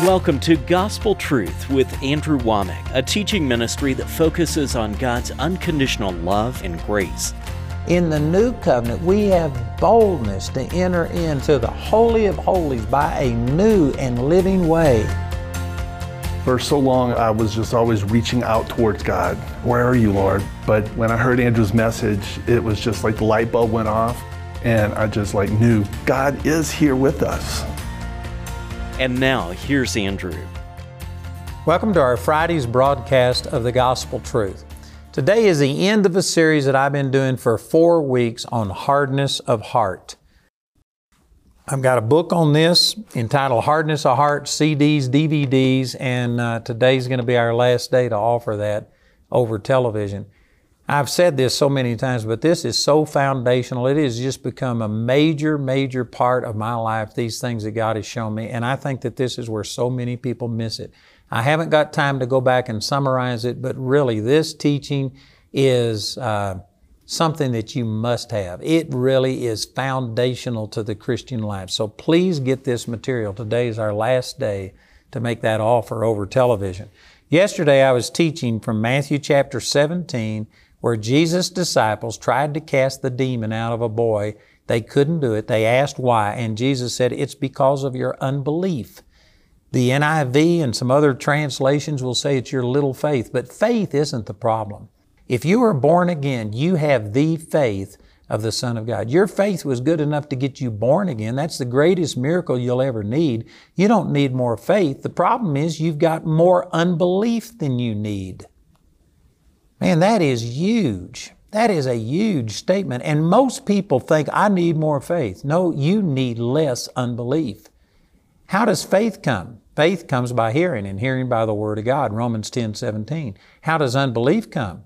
Welcome to Gospel Truth with Andrew Wommack, a teaching ministry that focuses on God's unconditional love and grace. In the new covenant, we have boldness to enter into the Holy of Holies by a new and living way. For so long, I was just always reaching out towards God. Where are you, Lord? But when I heard Andrew's message, it was just like the light bulb went off, and I just like knew God is here with us. And now, here's Andrew. Welcome to our Friday's broadcast of the Gospel Truth. Today is the end of a series that I've been doing for four weeks on hardness of heart. I've got a book on this entitled Hardness of Heart CDs, DVDs, and uh, today's going to be our last day to offer that over television. I've said this so many times, but this is so foundational. It has just become a major, major part of my life, these things that God has shown me. And I think that this is where so many people miss it. I haven't got time to go back and summarize it, but really, this teaching is uh, something that you must have. It really is foundational to the Christian life. So please get this material. Today is our last day to make that offer over television. Yesterday, I was teaching from Matthew chapter 17 where Jesus' disciples tried to cast the demon out of a boy. They couldn't do it. They asked why, and Jesus said, It's because of your unbelief. The NIV and some other translations will say it's your little faith, but faith isn't the problem. If you are born again, you have the faith of the Son of God. Your faith was good enough to get you born again. That's the greatest miracle you'll ever need. You don't need more faith. The problem is you've got more unbelief than you need. Man, that is huge. That is a huge statement. And most people think, I need more faith. No, you need less unbelief. How does faith come? Faith comes by hearing, and hearing by the Word of God, Romans 10 17. How does unbelief come?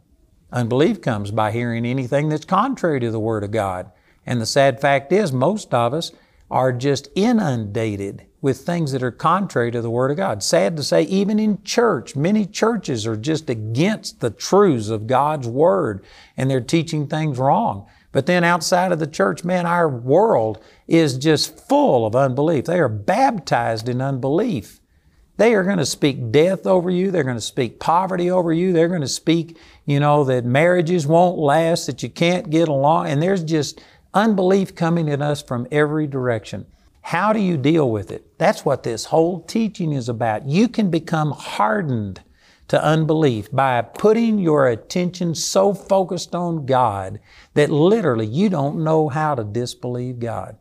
Unbelief comes by hearing anything that's contrary to the Word of God. And the sad fact is, most of us are just inundated with things that are contrary to the Word of God. Sad to say, even in church, many churches are just against the truths of God's Word and they're teaching things wrong. But then outside of the church, man, our world is just full of unbelief. They are baptized in unbelief. They are going to speak death over you. They're going to speak poverty over you. They're going to speak, you know, that marriages won't last, that you can't get along. And there's just unbelief coming at us from every direction. How do you deal with it? That's what this whole teaching is about. You can become hardened to unbelief by putting your attention so focused on God that literally you don't know how to disbelieve God.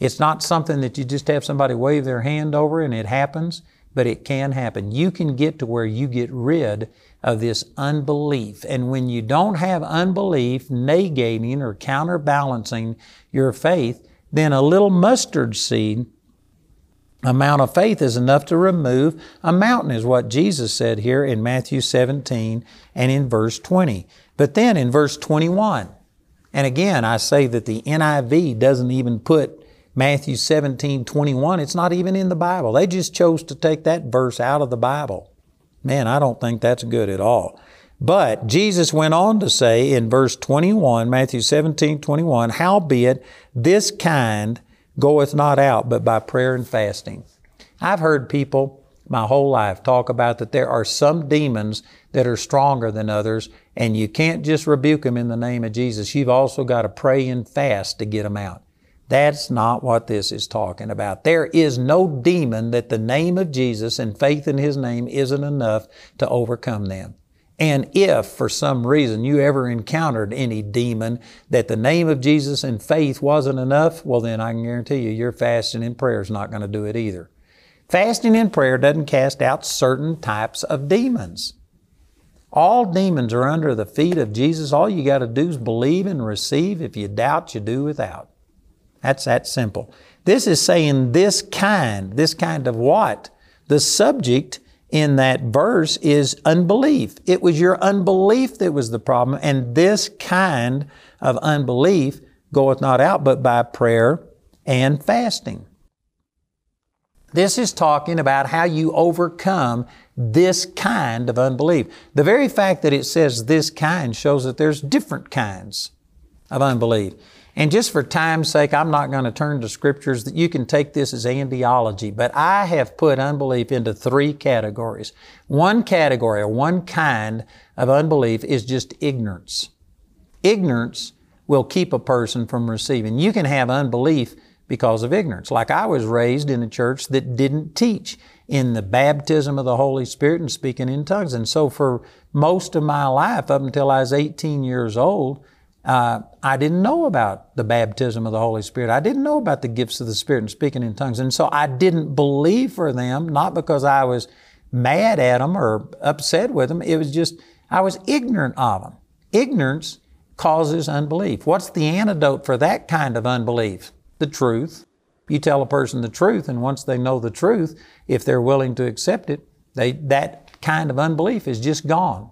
It's not something that you just have somebody wave their hand over and it happens, but it can happen. You can get to where you get rid of this unbelief. And when you don't have unbelief negating or counterbalancing your faith, then a little mustard seed amount of faith is enough to remove a mountain, is what Jesus said here in Matthew 17 and in verse 20. But then in verse 21, and again, I say that the NIV doesn't even put Matthew 17, 21. It's not even in the Bible. They just chose to take that verse out of the Bible. Man, I don't think that's good at all. But Jesus went on to say in verse 21, Matthew 17, 21, Howbeit this kind goeth not out but by prayer and fasting. I've heard people my whole life talk about that there are some demons that are stronger than others, and you can't just rebuke them in the name of Jesus. You've also got to pray and fast to get them out. That's not what this is talking about. There is no demon that the name of Jesus and faith in His name isn't enough to overcome them. And if for some reason you ever encountered any demon that the name of Jesus and faith wasn't enough, well then I can guarantee you your fasting and prayer is not going to do it either. Fasting and prayer doesn't cast out certain types of demons. All demons are under the feet of Jesus. All you got to do is believe and receive. If you doubt, you do without. That's that simple. This is saying this kind, this kind of what? The subject in that verse is unbelief. It was your unbelief that was the problem, and this kind of unbelief goeth not out but by prayer and fasting. This is talking about how you overcome this kind of unbelief. The very fact that it says this kind shows that there's different kinds of unbelief. And just for time's sake, I'm not going to turn to scriptures that you can take this as andiology, but I have put unbelief into three categories. One category or one kind of unbelief is just ignorance. Ignorance will keep a person from receiving. You can have unbelief because of ignorance. Like I was raised in a church that didn't teach in the baptism of the Holy Spirit and speaking in tongues. And so for most of my life, up until I was 18 years old, uh, I didn't know about the baptism of the Holy Spirit. I didn't know about the gifts of the Spirit and speaking in tongues. And so I didn't believe for them, not because I was mad at them or upset with them. It was just, I was ignorant of them. Ignorance causes unbelief. What's the antidote for that kind of unbelief? The truth. You tell a person the truth, and once they know the truth, if they're willing to accept it, they, that kind of unbelief is just gone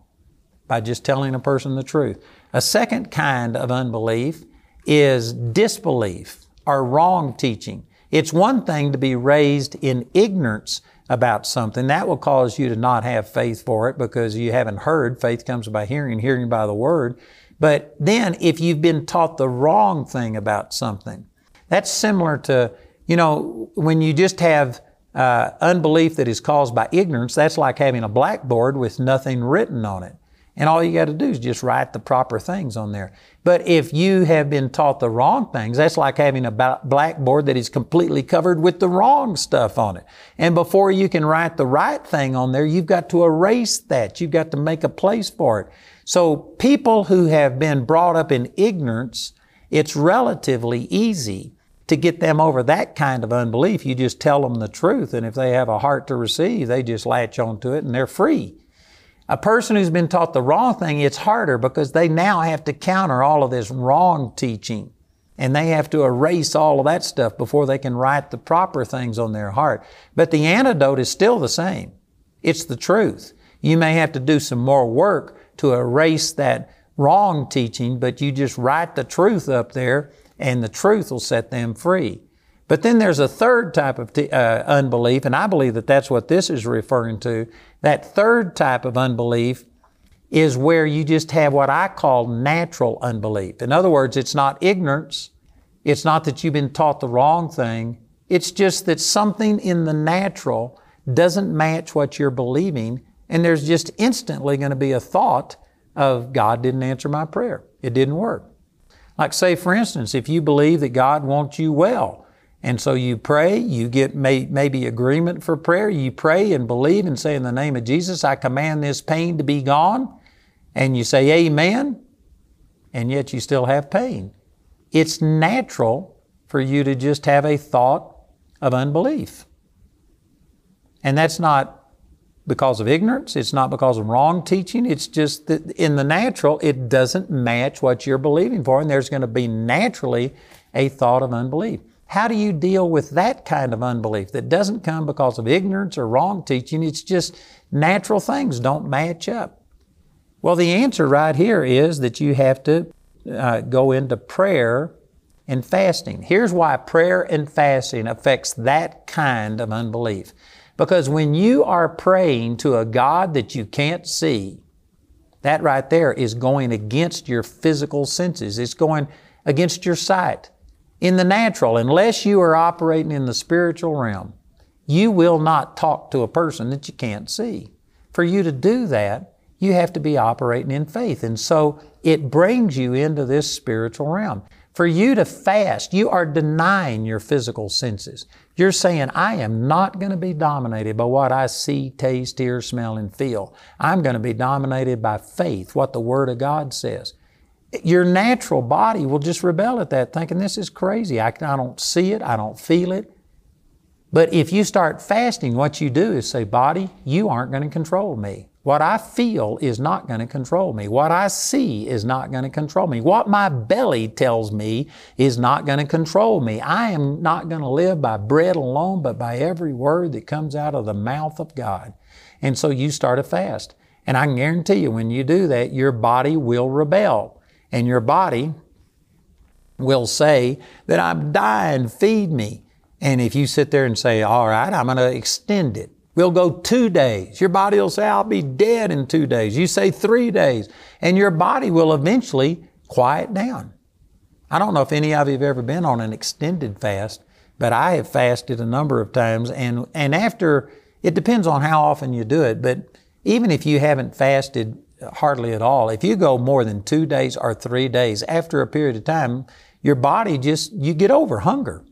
by just telling a person the truth. A second kind of unbelief is disbelief or wrong teaching. It's one thing to be raised in ignorance about something. That will cause you to not have faith for it because you haven't heard. Faith comes by hearing, hearing by the Word. But then if you've been taught the wrong thing about something, that's similar to, you know, when you just have uh, unbelief that is caused by ignorance, that's like having a blackboard with nothing written on it. And all you got to do is just write the proper things on there. But if you have been taught the wrong things, that's like having a blackboard that is completely covered with the wrong stuff on it. And before you can write the right thing on there, you've got to erase that. You've got to make a place for it. So people who have been brought up in ignorance, it's relatively easy to get them over that kind of unbelief. You just tell them the truth, and if they have a heart to receive, they just latch onto it and they're free. A person who's been taught the wrong thing, it's harder because they now have to counter all of this wrong teaching. And they have to erase all of that stuff before they can write the proper things on their heart. But the antidote is still the same. It's the truth. You may have to do some more work to erase that wrong teaching, but you just write the truth up there and the truth will set them free. But then there's a third type of t- uh, unbelief, and I believe that that's what this is referring to. That third type of unbelief is where you just have what I call natural unbelief. In other words, it's not ignorance. It's not that you've been taught the wrong thing. It's just that something in the natural doesn't match what you're believing, and there's just instantly going to be a thought of God didn't answer my prayer. It didn't work. Like, say, for instance, if you believe that God wants you well, and so you pray, you get may, maybe agreement for prayer, you pray and believe and say, In the name of Jesus, I command this pain to be gone, and you say, Amen, and yet you still have pain. It's natural for you to just have a thought of unbelief. And that's not because of ignorance. It's not because of wrong teaching. It's just that in the natural, it doesn't match what you're believing for, and there's going to be naturally a thought of unbelief. How do you deal with that kind of unbelief that doesn't come because of ignorance or wrong teaching? It's just natural things don't match up. Well, the answer right here is that you have to uh, go into prayer and fasting. Here's why prayer and fasting affects that kind of unbelief. Because when you are praying to a God that you can't see, that right there is going against your physical senses. It's going against your sight. In the natural, unless you are operating in the spiritual realm, you will not talk to a person that you can't see. For you to do that, you have to be operating in faith. And so it brings you into this spiritual realm. For you to fast, you are denying your physical senses. You're saying, I am not going to be dominated by what I see, taste, hear, smell, and feel. I'm going to be dominated by faith, what the Word of God says. Your natural body will just rebel at that, thinking this is crazy. I, I don't see it, I don't feel it. But if you start fasting, what you do is say, Body, you aren't going to control me. What I feel is not going to control me. What I see is not going to control me. What my belly tells me is not going to control me. I am not going to live by bread alone, but by every word that comes out of the mouth of God. And so you start a fast. And I can guarantee you, when you do that, your body will rebel. And your body will say that I'm dying, feed me. And if you sit there and say, all right, I'm going to extend it. We'll go two days. Your body will say, I'll be dead in two days. You say three days. And your body will eventually quiet down. I don't know if any of you have ever been on an extended fast, but I have fasted a number of times. And, and after, it depends on how often you do it, but even if you haven't fasted hardly at all, if you go more than two days or three days, after a period of time, your body just, you get over hunger.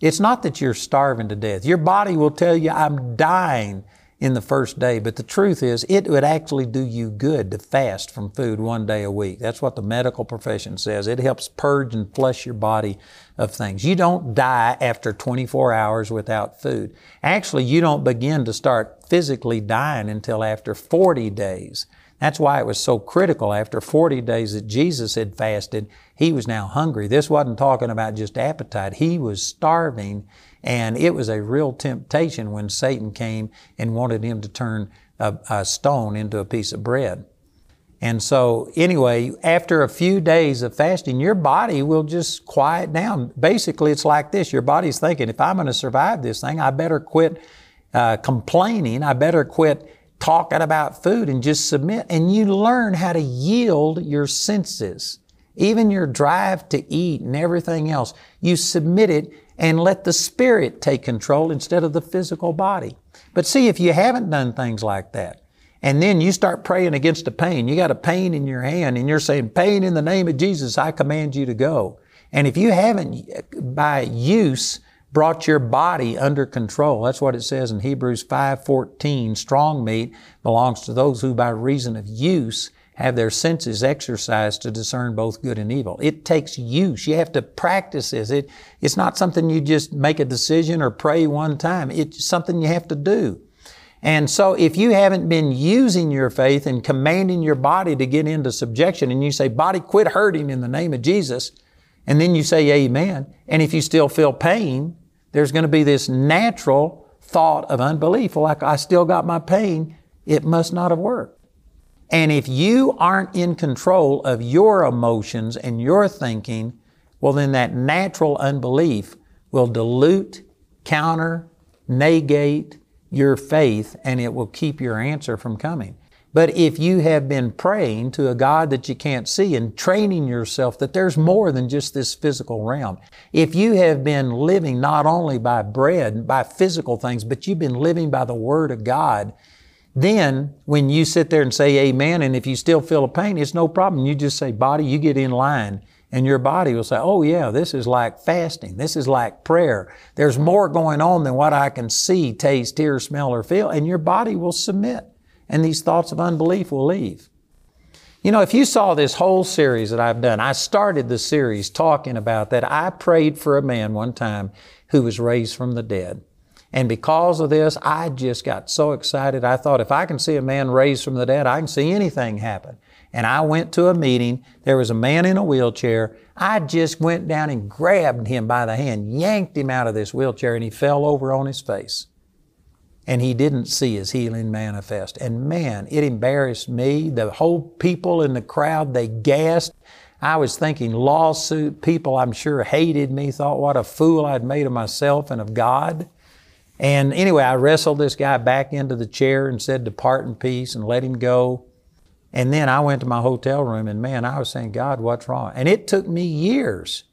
It's not that you're starving to death. Your body will tell you, I'm dying in the first day. But the truth is, it would actually do you good to fast from food one day a week. That's what the medical profession says. It helps purge and flush your body of things. You don't die after 24 hours without food. Actually, you don't begin to start physically dying until after 40 days. That's why it was so critical after 40 days that Jesus had fasted. He was now hungry. This wasn't talking about just appetite. He was starving and it was a real temptation when Satan came and wanted him to turn a, a stone into a piece of bread. And so, anyway, after a few days of fasting, your body will just quiet down. Basically, it's like this your body's thinking, if I'm going to survive this thing, I better quit uh, complaining, I better quit talking about food and just submit. And you learn how to yield your senses, even your drive to eat and everything else. You submit it and let the Spirit take control instead of the physical body. But see, if you haven't done things like that, and then you start praying against a pain, you got a pain in your hand, and you're saying, Pain in the name of Jesus, I command you to go. And if you haven't, by use, brought your body under control. That's what it says in Hebrews 5:14. Strong meat belongs to those who by reason of use have their senses exercised to discern both good and evil. It takes use. You have to practice this. It, it's not something you just make a decision or pray one time. It's something you have to do. And so if you haven't been using your faith and commanding your body to get into subjection and you say, body, quit hurting in the name of Jesus, and then you say amen, and if you still feel pain, there's going to be this natural thought of unbelief. Well, like I still got my pain. It must not have worked. And if you aren't in control of your emotions and your thinking, well, then that natural unbelief will dilute, counter, negate your faith, and it will keep your answer from coming. But if you have been praying to a God that you can't see and training yourself that there's more than just this physical realm, if you have been living not only by bread, by physical things, but you've been living by the Word of God, then, when you sit there and say amen, and if you still feel a pain, it's no problem. You just say, body, you get in line. And your body will say, oh yeah, this is like fasting. This is like prayer. There's more going on than what I can see, taste, hear, smell, or feel. And your body will submit. And these thoughts of unbelief will leave. You know, if you saw this whole series that I've done, I started the series talking about that. I prayed for a man one time who was raised from the dead. And because of this, I just got so excited. I thought if I can see a man raised from the dead, I can see anything happen. And I went to a meeting. There was a man in a wheelchair. I just went down and grabbed him by the hand, yanked him out of this wheelchair, and he fell over on his face. And he didn't see his healing manifest. And man, it embarrassed me. The whole people in the crowd, they gasped. I was thinking lawsuit. People, I'm sure, hated me, thought what a fool I'd made of myself and of God. And anyway, I wrestled this guy back into the chair and said, Depart in peace and let him go. And then I went to my hotel room and man, I was saying, God, what's wrong? And it took me years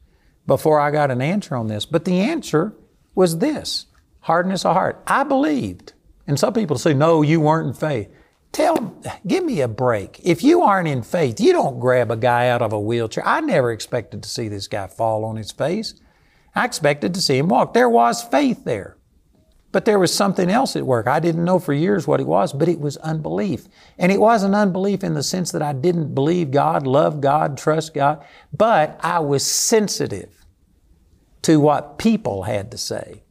before I got an answer on this. But the answer was this hardness of heart. I believed. And some people say, No, you weren't in faith. Tell, give me a break. If you aren't in faith, you don't grab a guy out of a wheelchair. I never expected to see this guy fall on his face. I expected to see him walk. There was faith there. But there was something else at work. I didn't know for years what it was, but it was unbelief. And it wasn't unbelief in the sense that I didn't believe God, love God, trust God, but I was sensitive to what people had to say.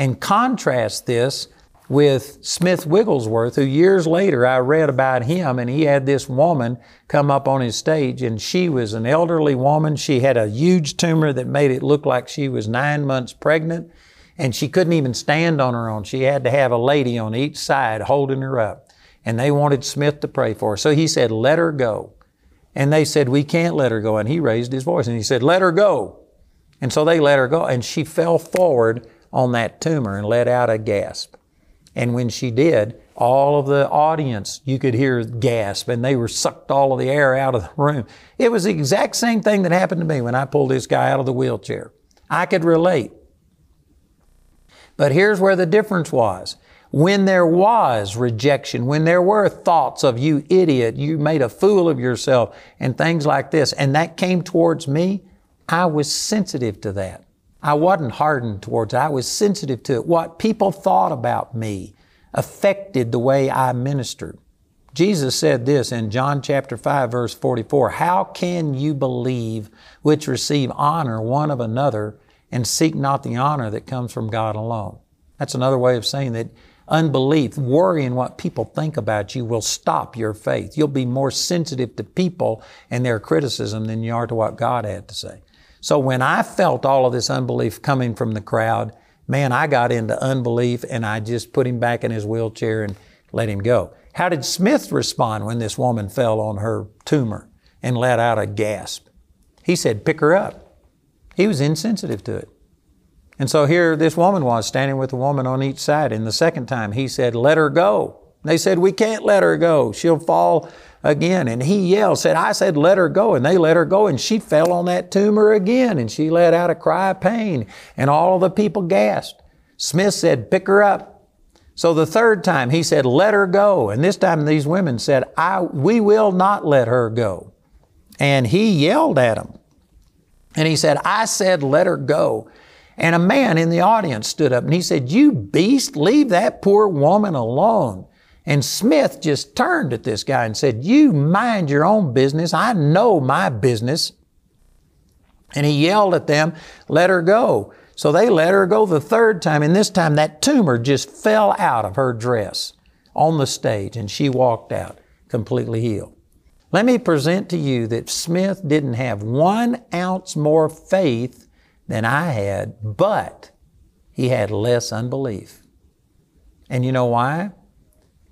And contrast this with Smith Wigglesworth, who years later I read about him, and he had this woman come up on his stage, and she was an elderly woman. She had a huge tumor that made it look like she was nine months pregnant and she couldn't even stand on her own. She had to have a lady on each side holding her up. And they wanted Smith to pray for her. So he said, Let her go. And they said, We can't let her go. And he raised his voice and he said, Let her go. And so they let her go. And she fell forward on that tumor and let out a gasp. And when she did, All of the audience, you could hear gasp, and they were sucked all of the air out of the room. It was the exact same thing that happened to me when I pulled this guy out of the wheelchair. I could relate. But here's where the difference was. When there was rejection, when there were thoughts of you idiot, you made a fool of yourself, and things like this, and that came towards me, I was sensitive to that. I wasn't hardened towards it. I was sensitive to it. What people thought about me affected the way I ministered. Jesus said this in John chapter 5 verse 44, How can you believe which receive honor one of another and seek not the honor that comes from God alone? That's another way of saying that unbelief, worrying what people think about you will stop your faith. You'll be more sensitive to people and their criticism than you are to what God had to say. So when I felt all of this unbelief coming from the crowd, man, I got into unbelief and I just put him back in his wheelchair and let him go. How did Smith respond when this woman fell on her tumor and let out a gasp? He said, Pick her up. He was insensitive to it. And so here this woman was standing with a woman on each side. And the second time he said, Let her go. They said, We can't let her go. She'll fall again. And he yelled, said, I said, let her go. And they let her go. And she fell on that tumor again. And she let out a cry of pain. And all the people gasped. Smith said, pick her up. So the third time he said, let her go. And this time these women said, I, we will not let her go. And he yelled at them. And he said, I said, let her go. And a man in the audience stood up and he said, You beast, leave that poor woman alone. And Smith just turned at this guy and said, You mind your own business. I know my business. And he yelled at them, Let her go. So they let her go the third time, and this time that tumor just fell out of her dress on the stage, and she walked out completely healed. Let me present to you that Smith didn't have one ounce more faith than I had, but he had less unbelief. And you know why?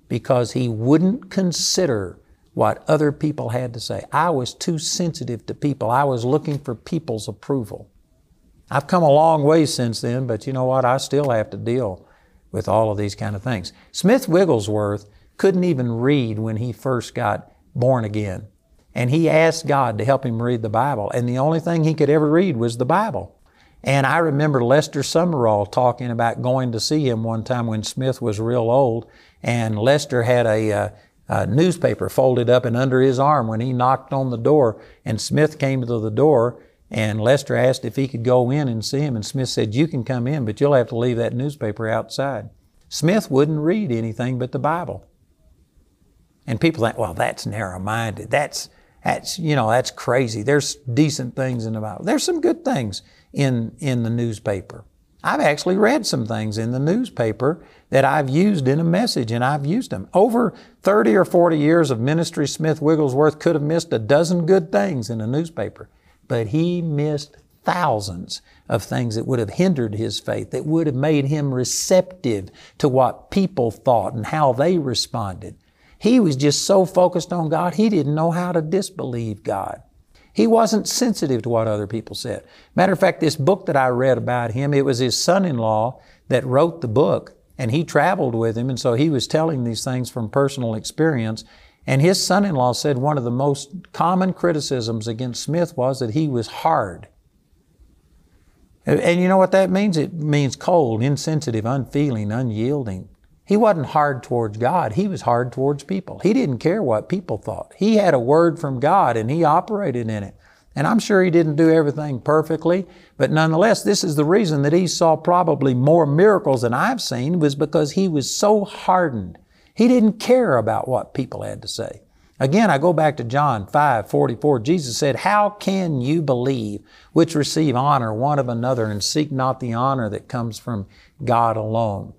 Because he wouldn't consider what other people had to say. I was too sensitive to people. I was looking for people's approval. I've come a long way since then, but you know what? I still have to deal with all of these kind of things. Smith Wigglesworth couldn't even read when he first got born again. And he asked God to help him read the Bible. And the only thing he could ever read was the Bible. And I remember Lester Sumrall talking about going to see him one time when Smith was real old. And Lester had a, uh, a newspaper folded up and under his arm when he knocked on the door. And Smith came to the door and Lester asked if he could go in and see him. And Smith said, You can come in, but you'll have to leave that newspaper outside. Smith wouldn't read anything but the Bible. And people think, well, that's narrow minded. That's, that's, you know, that's crazy. There's decent things in the Bible. There's some good things in, in the newspaper. I've actually read some things in the newspaper that I've used in a message, and I've used them. Over 30 or 40 years of ministry, Smith Wigglesworth could have missed a dozen good things in a newspaper, but he missed thousands of things that would have hindered his faith, that would have made him receptive to what people thought and how they responded. He was just so focused on God, he didn't know how to disbelieve God. He wasn't sensitive to what other people said. Matter of fact, this book that I read about him, it was his son-in-law that wrote the book, and he traveled with him, and so he was telling these things from personal experience. And his son-in-law said one of the most common criticisms against Smith was that he was hard. And you know what that means? It means cold, insensitive, unfeeling, unyielding. He wasn't hard towards God. He was hard towards people. He didn't care what people thought. He had a word from God and he operated in it. And I'm sure he didn't do everything perfectly, but nonetheless, this is the reason that he saw probably more miracles than I've seen was because he was so hardened. He didn't care about what people had to say. Again, I go back to John 5, 44. Jesus said, How can you believe which receive honor one of another and seek not the honor that comes from God alone?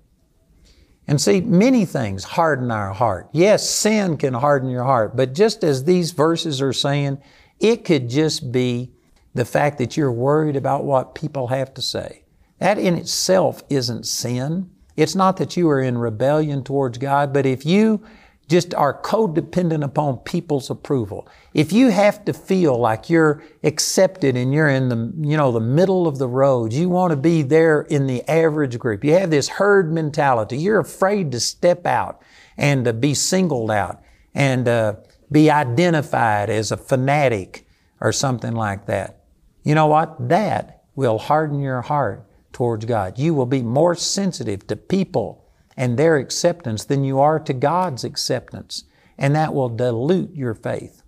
And see, many things harden our heart. Yes, sin can harden your heart, but just as these verses are saying, it could just be the fact that you're worried about what people have to say. That in itself isn't sin. It's not that you are in rebellion towards God, but if you just are codependent upon people's approval. If you have to feel like you're accepted and you're in the, you know, the middle of the road, you want to be there in the average group. You have this herd mentality. You're afraid to step out and to be singled out and uh, be identified as a fanatic or something like that. You know what? That will harden your heart towards God. You will be more sensitive to people and their acceptance than you are to God's acceptance. And that will dilute your faith.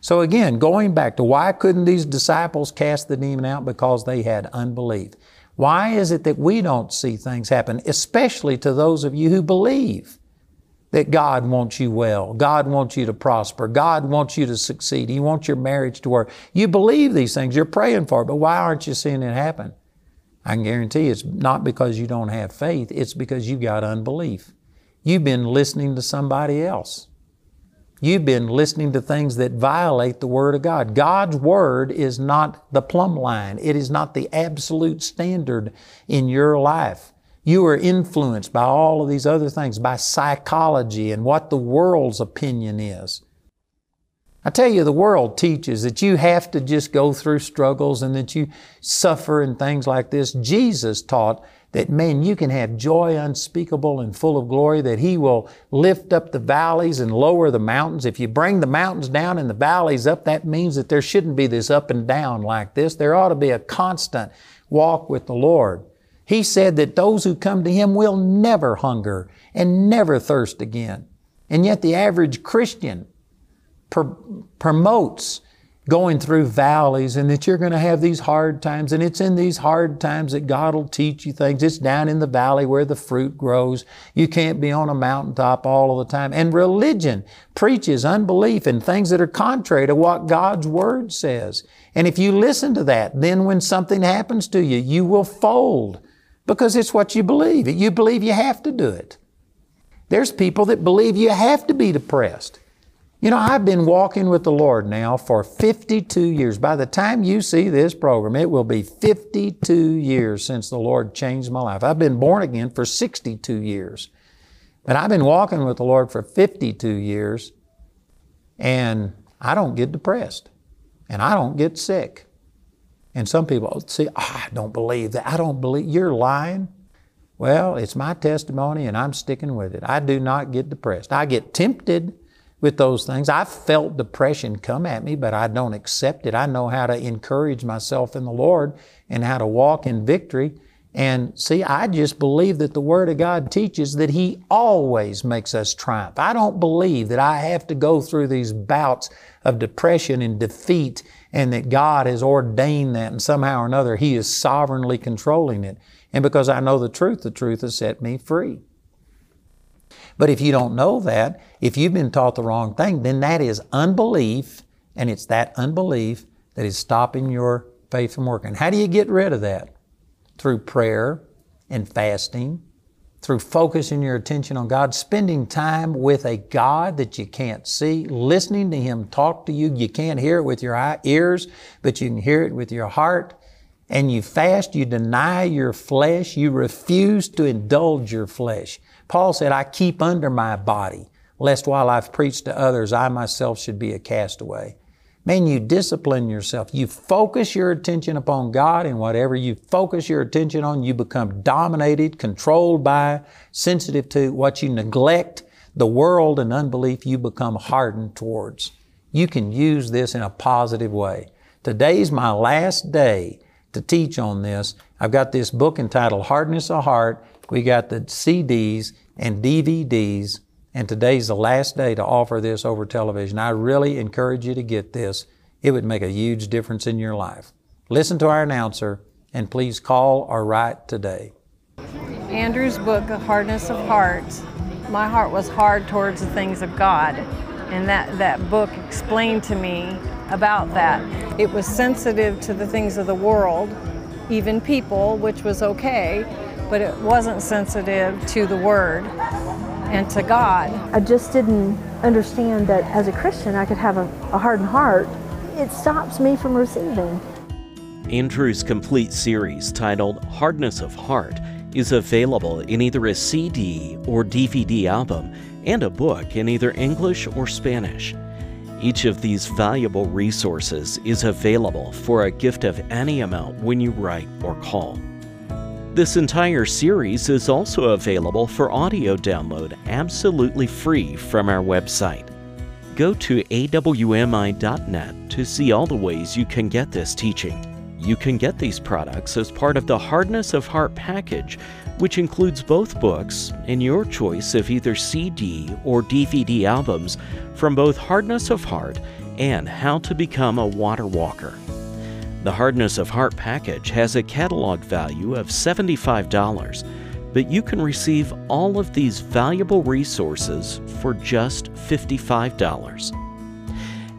So again, going back to why couldn't these disciples cast the demon out? Because they had unbelief. Why is it that we don't see things happen, especially to those of you who believe that God wants you well, God wants you to prosper, God wants you to succeed, He wants your marriage to work. You believe these things, you're praying for it, but why aren't you seeing it happen? I can guarantee it's not because you don't have faith, it's because you've got unbelief. You've been listening to somebody else. You've been listening to things that violate the Word of God. God's Word is not the plumb line. It is not the absolute standard in your life. You are influenced by all of these other things, by psychology and what the world's opinion is. I tell you, the world teaches that you have to just go through struggles and that you suffer and things like this. Jesus taught that, man, you can have joy unspeakable and full of glory, that He will lift up the valleys and lower the mountains. If you bring the mountains down and the valleys up, that means that there shouldn't be this up and down like this. There ought to be a constant walk with the Lord. He said that those who come to Him will never hunger and never thirst again. And yet the average Christian pr- promotes going through valleys and that you're going to have these hard times. And it's in these hard times that God will teach you things. It's down in the valley where the fruit grows. You can't be on a mountaintop all of the time. And religion preaches unbelief and things that are contrary to what God's Word says. And if you listen to that, then when something happens to you, you will fold because it's what you believe. You believe you have to do it. There's people that believe you have to be depressed. You know, I've been walking with the Lord now for 52 years. By the time you see this program, it will be 52 years since the Lord changed my life. I've been born again for 62 years. But I've been walking with the Lord for 52 years, and I don't get depressed, and I don't get sick. And some people say, oh, ah, I don't believe that. I don't believe you're lying. Well, it's my testimony, and I'm sticking with it. I do not get depressed. I get tempted with those things. I've felt depression come at me, but I don't accept it. I know how to encourage myself in the Lord and how to walk in victory. And see, I just believe that the Word of God teaches that He always makes us triumph. I don't believe that I have to go through these bouts of depression and defeat and that God has ordained that and somehow or another He is sovereignly controlling it. And because I know the truth, the truth has set me free. But if you don't know that, if you've been taught the wrong thing, then that is unbelief, and it's that unbelief that is stopping your faith from working. How do you get rid of that? Through prayer and fasting, through focusing your attention on God, spending time with a God that you can't see, listening to Him talk to you. You can't hear it with your ears, but you can hear it with your heart. And you fast, you deny your flesh, you refuse to indulge your flesh. Paul said, I keep under my body, lest while I've preached to others, I myself should be a castaway. Man, you discipline yourself. You focus your attention upon God, and whatever you focus your attention on, you become dominated, controlled by, sensitive to. What you neglect, the world and unbelief, you become hardened towards. You can use this in a positive way. Today's my last day to teach on this. I've got this book entitled Hardness of Heart. We got the CDs and DVDs, and today's the last day to offer this over television. I really encourage you to get this. It would make a huge difference in your life. Listen to our announcer and please call or write today. Andrew's book, Hardness of Heart, my heart was hard towards the things of God. And that, that book explained to me about that. It was sensitive to the things of the world, even people, which was okay, but it wasn't sensitive to the Word and to God. I just didn't understand that as a Christian I could have a, a hardened heart. It stops me from receiving. Andrew's complete series titled Hardness of Heart is available in either a CD or DVD album and a book in either English or Spanish. Each of these valuable resources is available for a gift of any amount when you write or call. This entire series is also available for audio download absolutely free from our website. Go to awmi.net to see all the ways you can get this teaching. You can get these products as part of the Hardness of Heart package, which includes both books and your choice of either CD or DVD albums from both Hardness of Heart and How to Become a Water Walker. The Hardness of Heart package has a catalog value of $75, but you can receive all of these valuable resources for just $55.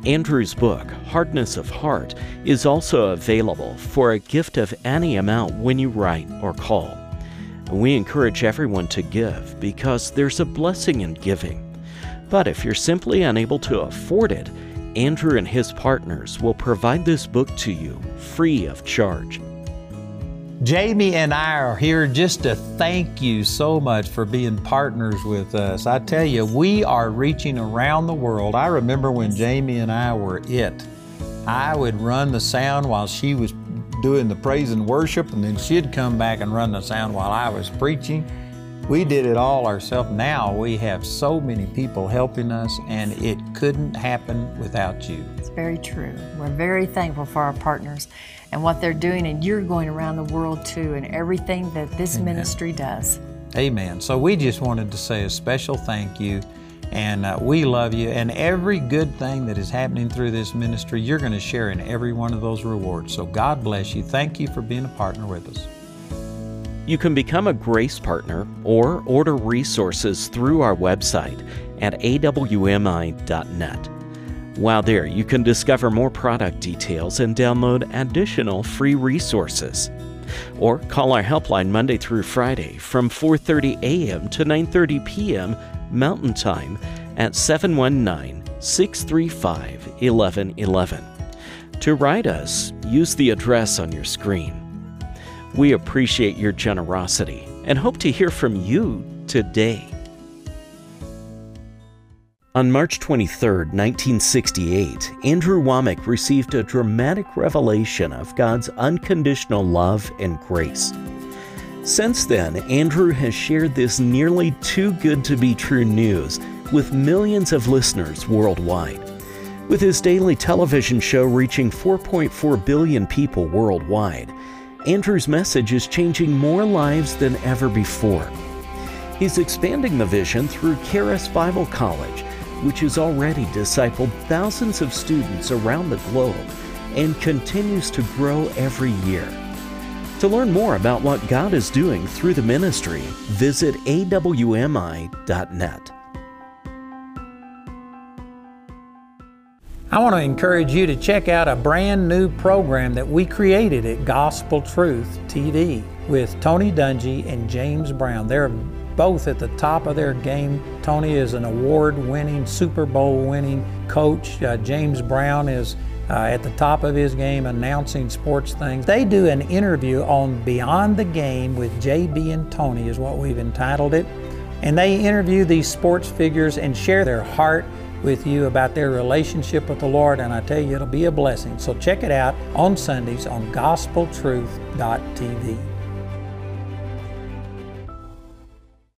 Andrew's book, Hardness of Heart, is also available for a gift of any amount when you write or call. We encourage everyone to give because there's a blessing in giving. But if you're simply unable to afford it, Andrew and his partners will provide this book to you free of charge. Jamie and I are here just to thank you so much for being partners with us. I tell you, we are reaching around the world. I remember when Jamie and I were it. I would run the sound while she was doing the praise and worship, and then she'd come back and run the sound while I was preaching. We did it all ourselves. Now we have so many people helping us, and it couldn't happen without you. It's very true. We're very thankful for our partners and what they're doing, and you're going around the world too, and everything that this Amen. ministry does. Amen. So we just wanted to say a special thank you, and uh, we love you. And every good thing that is happening through this ministry, you're going to share in every one of those rewards. So God bless you. Thank you for being a partner with us. You can become a Grace Partner or order resources through our website at awmi.net. While there, you can discover more product details and download additional free resources. Or call our helpline Monday through Friday from 4:30 a.m. to 9:30 p.m. Mountain Time at 719-635-1111. To write us, use the address on your screen. We appreciate your generosity and hope to hear from you today. On March 23, 1968, Andrew Wommack received a dramatic revelation of God's unconditional love and grace. Since then, Andrew has shared this nearly too good to be true news with millions of listeners worldwide. With his daily television show reaching 4.4 billion people worldwide, Andrew's message is changing more lives than ever before. He's expanding the vision through Charis Bible College, which has already discipled thousands of students around the globe and continues to grow every year. To learn more about what God is doing through the ministry, visit awmi.net. I want to encourage you to check out a brand new program that we created at Gospel Truth TV with Tony Dungy and James Brown. They're both at the top of their game. Tony is an award winning, Super Bowl winning coach. Uh, James Brown is uh, at the top of his game announcing sports things. They do an interview on Beyond the Game with JB and Tony, is what we've entitled it. And they interview these sports figures and share their heart with you about their relationship with the Lord, and I tell you, it'll be a blessing. So check it out on Sundays on gospeltruth.tv.